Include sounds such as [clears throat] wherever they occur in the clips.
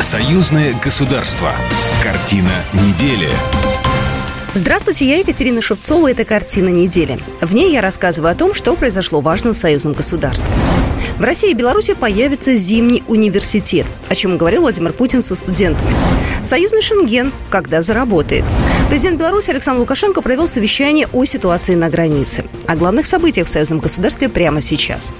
Союзное государство. Картина недели. Здравствуйте, я Екатерина Шевцова. Это «Картина недели». В ней я рассказываю о том, что произошло важно в союзном государстве. В России и Беларуси появится зимний университет, о чем говорил Владимир Путин со студентами. Союзный Шенген когда заработает. Президент Беларуси Александр Лукашенко провел совещание о ситуации на границе. О главных событиях в союзном государстве прямо сейчас.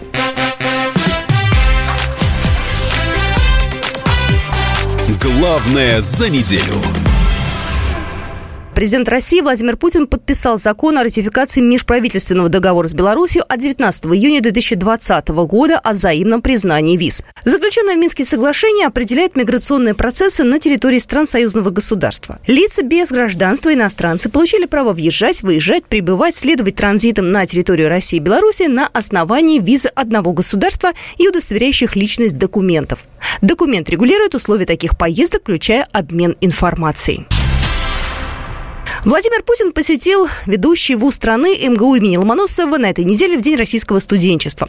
Главное за неделю. Президент России Владимир Путин подписал закон о ратификации межправительственного договора с Беларусью от 19 июня 2020 года о взаимном признании виз. Заключенное в Минске соглашение определяет миграционные процессы на территории стран союзного государства. Лица без гражданства иностранцы получили право въезжать, выезжать, прибывать, следовать транзитом на территорию России и Беларуси на основании визы одного государства и удостоверяющих личность документов. Документ регулирует условия таких поездок, включая обмен информацией. Владимир Путин посетил ведущий вуз страны МГУ имени Ломоносова на этой неделе в День российского студенчества.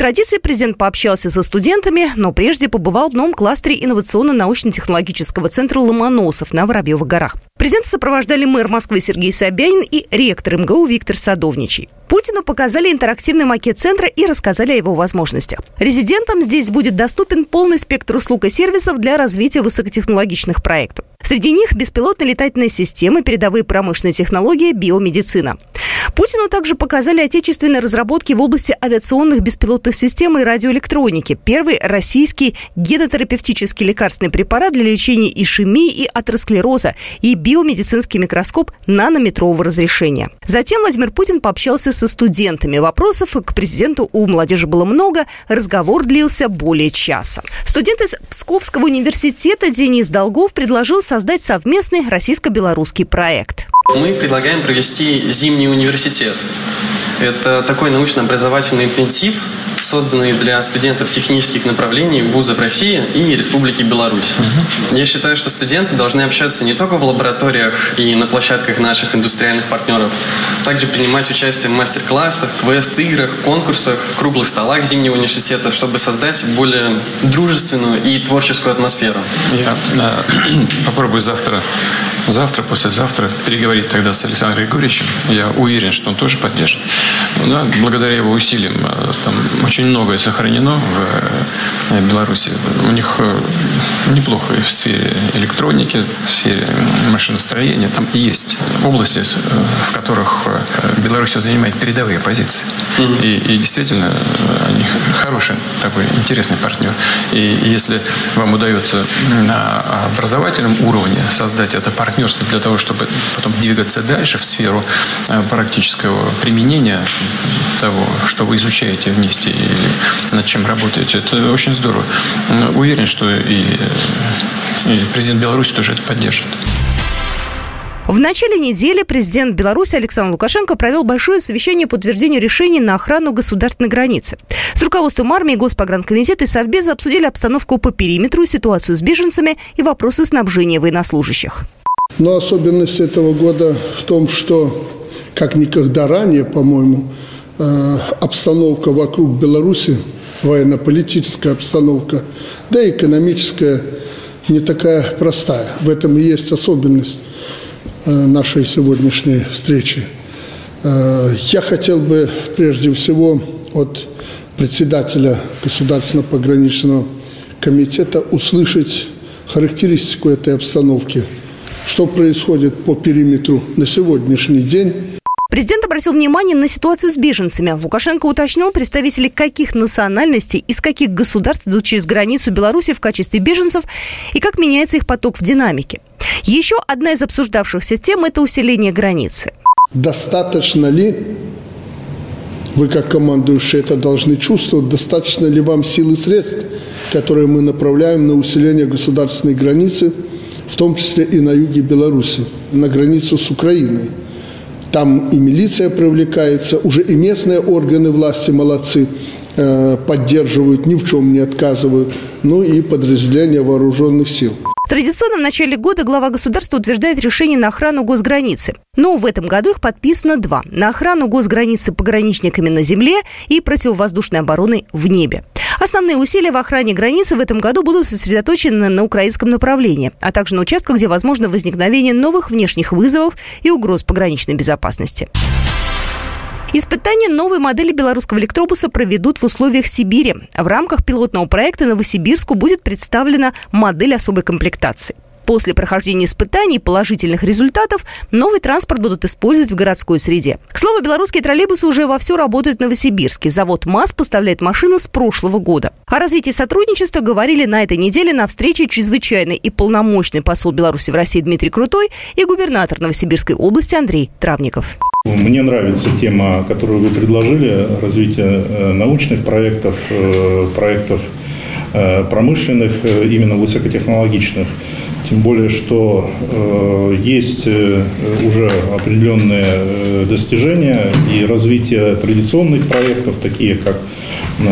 Традиции президент пообщался со студентами, но прежде побывал в новом кластере инновационно-научно-технологического центра Ломоносов на Воробьевых горах. Президента сопровождали мэр Москвы Сергей Собянин и ректор МГУ Виктор Садовничий. Путину показали интерактивный макет центра и рассказали о его возможностях. Резидентам здесь будет доступен полный спектр услуг и сервисов для развития высокотехнологичных проектов. Среди них беспилотные летательные системы, передовые промышленные технологии, биомедицина. Путину также показали отечественные разработки в области авиационных беспилотных систем и радиоэлектроники. Первый российский генотерапевтический лекарственный препарат для лечения ишемии и атеросклероза и биомедицинский микроскоп нанометрового разрешения. Затем Владимир Путин пообщался со студентами. Вопросов к президенту у молодежи было много. Разговор длился более часа. Студент из Псковского университета Денис Долгов предложил создать совместный российско-белорусский проект. Мы предлагаем провести зимний университет. Это такой научно-образовательный интенсив, созданный для студентов технических направлений вузов России и Республики Беларусь. Угу. Я считаю, что студенты должны общаться не только в лабораториях и на площадках наших индустриальных партнеров, также принимать участие в мастер-классах, квест-играх, конкурсах, круглых столах Зимнего университета, чтобы создать более дружественную и творческую атмосферу. Я да, [clears throat] попробую завтра, завтра, послезавтра переговорить тогда с Александром Григорьевичем. Я уверен, что он тоже поддержит. Да, благодаря его усилиям э, там очень многое сохранено в э, Беларуси. У них э, неплохо и в сфере электроники, в сфере машиностроения. Там есть области, в которых Беларусь занимает передовые позиции. Mm-hmm. И, и действительно, они хороший такой интересный партнер. И если вам удается на образовательном уровне создать это партнерство для того, чтобы потом двигаться дальше в сферу практического применения того, что вы изучаете вместе или над чем работаете. Это очень здорово. Уверен, что и, и президент Беларуси тоже это поддержит. В начале недели президент Беларуси Александр Лукашенко провел большое совещание по утверждению решений на охрану государственной границы. С руководством армии, Госпогранкомитета и Совбеза обсудили обстановку по периметру, ситуацию с беженцами и вопросы снабжения военнослужащих. Но особенность этого года в том, что как никогда ранее, по-моему, э, обстановка вокруг Беларуси, военно-политическая обстановка, да и экономическая, не такая простая. В этом и есть особенность э, нашей сегодняшней встречи. Э, я хотел бы прежде всего от председателя Государственного пограничного комитета услышать характеристику этой обстановки, что происходит по периметру на сегодняшний день Президент обратил внимание на ситуацию с беженцами. Лукашенко уточнил, представители каких национальностей, из каких государств идут через границу Беларуси в качестве беженцев и как меняется их поток в динамике. Еще одна из обсуждавшихся тем – это усиление границы. Достаточно ли вы, как командующие, это должны чувствовать, достаточно ли вам сил и средств, которые мы направляем на усиление государственной границы, в том числе и на юге Беларуси, на границу с Украиной – там и милиция привлекается, уже и местные органы власти молодцы, э, поддерживают, ни в чем не отказывают, ну и подразделения вооруженных сил. Традиционно в начале года глава государства утверждает решение на охрану госграницы. Но в этом году их подписано два. На охрану госграницы пограничниками на земле и противовоздушной обороной в небе. Основные усилия в охране границы в этом году будут сосредоточены на украинском направлении, а также на участках, где возможно возникновение новых внешних вызовов и угроз пограничной безопасности. Испытания новой модели белорусского электробуса проведут в условиях Сибири. В рамках пилотного проекта Новосибирску будет представлена модель особой комплектации. После прохождения испытаний и положительных результатов новый транспорт будут использовать в городской среде. К слову, белорусские троллейбусы уже вовсю работают в Новосибирске. Завод МАЗ поставляет машины с прошлого года. О развитии сотрудничества говорили на этой неделе на встрече чрезвычайный и полномочный посол Беларуси в России Дмитрий Крутой и губернатор Новосибирской области Андрей Травников. Мне нравится тема, которую вы предложили, развитие э, научных проектов, э, проектов э, промышленных, именно высокотехнологичных. Тем более, что э, есть э, уже определенные э, достижения и развитие традиционных проектов, такие как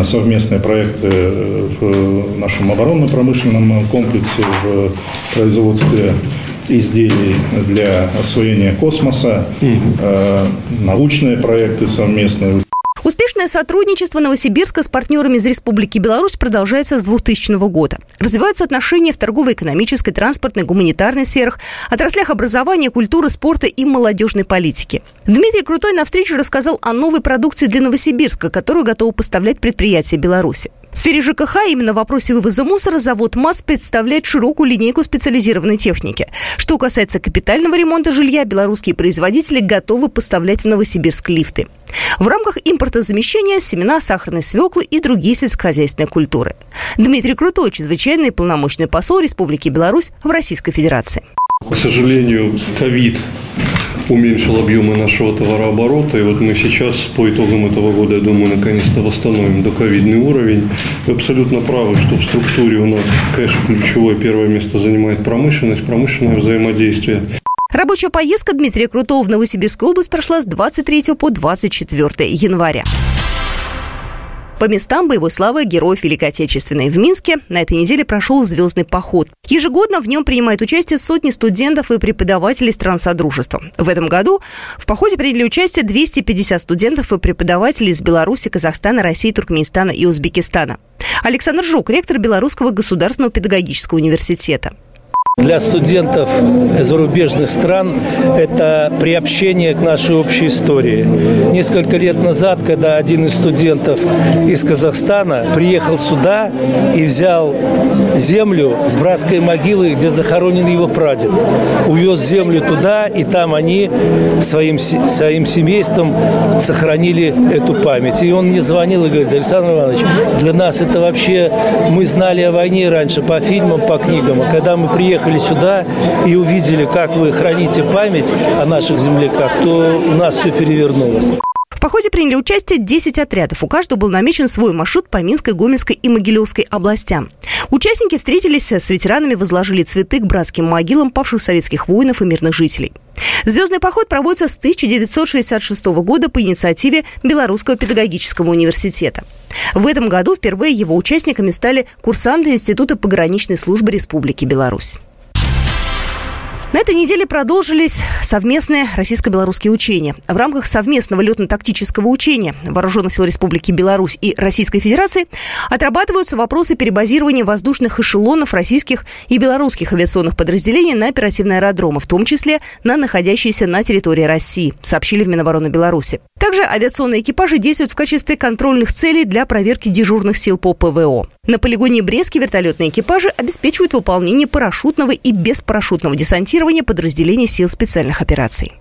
совместные проекты в нашем оборонно-промышленном комплексе, в производстве изделий для освоения космоса, э, научные проекты совместные. Успешное сотрудничество Новосибирска с партнерами из Республики Беларусь продолжается с 2000 года. Развиваются отношения в торгово-экономической, транспортной, гуманитарной сферах, отраслях образования, культуры, спорта и молодежной политики. Дмитрий Крутой на встрече рассказал о новой продукции для Новосибирска, которую готовы поставлять предприятия Беларуси. В сфере ЖКХ именно в вопросе вывоза мусора завод МАЗ представляет широкую линейку специализированной техники. Что касается капитального ремонта жилья, белорусские производители готовы поставлять в Новосибирск лифты. В рамках импортозамещения семена сахарной свеклы и другие сельскохозяйственные культуры. Дмитрий Крутой, чрезвычайный полномочный посол Республики Беларусь в Российской Федерации. К сожалению, ковид уменьшил объемы нашего товарооборота. И вот мы сейчас, по итогам этого года, я думаю, наконец-то восстановим доковидный уровень. Вы абсолютно правы, что в структуре у нас, конечно, ключевое первое место занимает промышленность, промышленное взаимодействие. Рабочая поездка Дмитрия Крутого в Новосибирскую область прошла с 23 по 24 января. По местам боевой славы героев Великой Отечественной в Минске на этой неделе прошел звездный поход. Ежегодно в нем принимают участие сотни студентов и преподавателей стран Содружества. В этом году в походе приняли участие 250 студентов и преподавателей из Беларуси, Казахстана, России, Туркменистана и Узбекистана. Александр Жук, ректор Белорусского государственного педагогического университета. Для студентов зарубежных стран это приобщение к нашей общей истории. Несколько лет назад, когда один из студентов из Казахстана приехал сюда и взял землю с братской могилы, где захоронен его прадед, увез землю туда, и там они своим, своим семейством сохранили эту память. И он мне звонил и говорит, Александр Иванович, для нас это вообще, мы знали о войне раньше по фильмам, по книгам, а когда мы приехали приехали сюда и увидели, как вы храните память о наших земляках, то у нас все перевернулось. В походе приняли участие 10 отрядов. У каждого был намечен свой маршрут по Минской, Гомельской и Могилевской областям. Участники встретились с ветеранами, возложили цветы к братским могилам павших советских воинов и мирных жителей. Звездный поход проводится с 1966 года по инициативе Белорусского педагогического университета. В этом году впервые его участниками стали курсанты Института пограничной службы Республики Беларусь. На этой неделе продолжились совместные российско-белорусские учения. В рамках совместного летно-тактического учения Вооруженных сил Республики Беларусь и Российской Федерации отрабатываются вопросы перебазирования воздушных эшелонов российских и белорусских авиационных подразделений на оперативные аэродромы, в том числе на находящиеся на территории России, сообщили в Минобороны Беларуси. Также авиационные экипажи действуют в качестве контрольных целей для проверки дежурных сил по ПВО. На полигоне Брески вертолетные экипажи обеспечивают выполнение парашютного и беспарашютного десантирования подразделений сил специальных операций.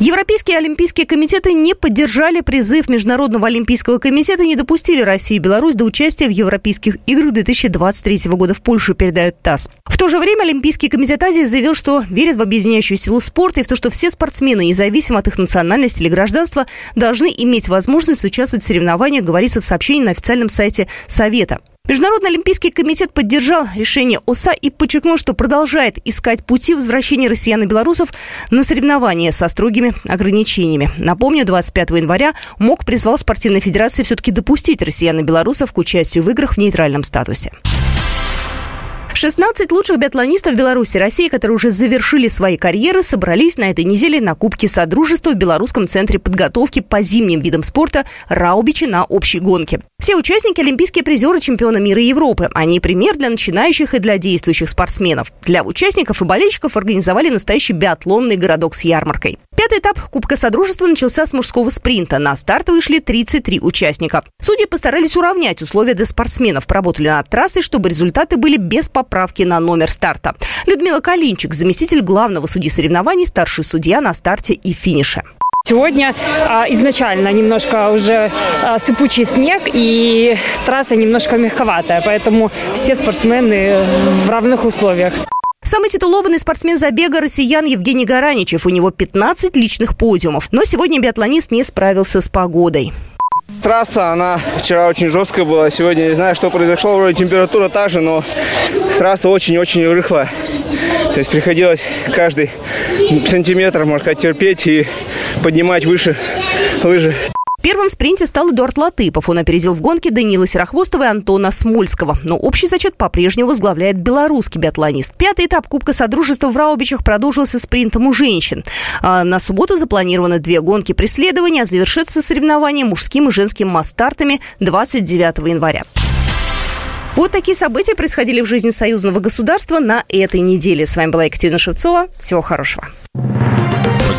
Европейские олимпийские комитеты не поддержали призыв Международного олимпийского комитета и не допустили Россию и Беларусь до участия в Европейских играх 2023 года в Польшу, передают ТАСС. В то же время Олимпийский комитет Азии заявил, что верит в объединяющую силу спорта и в то, что все спортсмены, независимо от их национальности или гражданства, должны иметь возможность участвовать в соревнованиях, говорится в сообщении на официальном сайте Совета. Международный олимпийский комитет поддержал решение ОСА и подчеркнул, что продолжает искать пути возвращения россиян и белорусов на соревнования со строгими ограничениями. Напомню, 25 января МОК призвал спортивной федерации все-таки допустить россиян и белорусов к участию в играх в нейтральном статусе. 16 лучших биатлонистов Беларуси и России, которые уже завершили свои карьеры, собрались на этой неделе на Кубке Содружества в Белорусском центре подготовки по зимним видам спорта Раубичи на общей гонке. Все участники – олимпийские призеры чемпиона мира и Европы. Они пример для начинающих и для действующих спортсменов. Для участников и болельщиков организовали настоящий биатлонный городок с ярмаркой. Пятый этап Кубка Содружества начался с мужского спринта. На старт вышли 33 участника. Судьи постарались уравнять условия для спортсменов, поработали над трассой, чтобы результаты были без поправки на номер старта. Людмила Калинчик, заместитель главного судьи соревнований, старший судья на старте и финише. Сегодня а, изначально немножко уже а, сыпучий снег и трасса немножко мягковатая, поэтому все спортсмены в равных условиях. Самый титулованный спортсмен забега россиян Евгений Гараничев. У него 15 личных подиумов. Но сегодня биатлонист не справился с погодой. Трасса, она вчера очень жесткая была, сегодня не знаю, что произошло, вроде температура та же, но трасса очень-очень рыхлая. То есть приходилось каждый сантиметр, можно сказать, терпеть и поднимать выше лыжи. Первым в спринте стал Эдуард Латыпов. Он опередил в гонке Даниила Серохвостова и Антона Смольского. Но общий зачет по-прежнему возглавляет белорусский биатлонист. Пятый этап Кубка Содружества в Раубичах продолжился спринтом у женщин. А на субботу запланированы две гонки преследования, а завершится соревнование мужским и женским мастартами 29 января. Вот такие события происходили в жизни союзного государства на этой неделе. С вами была Екатерина Шевцова. Всего хорошего.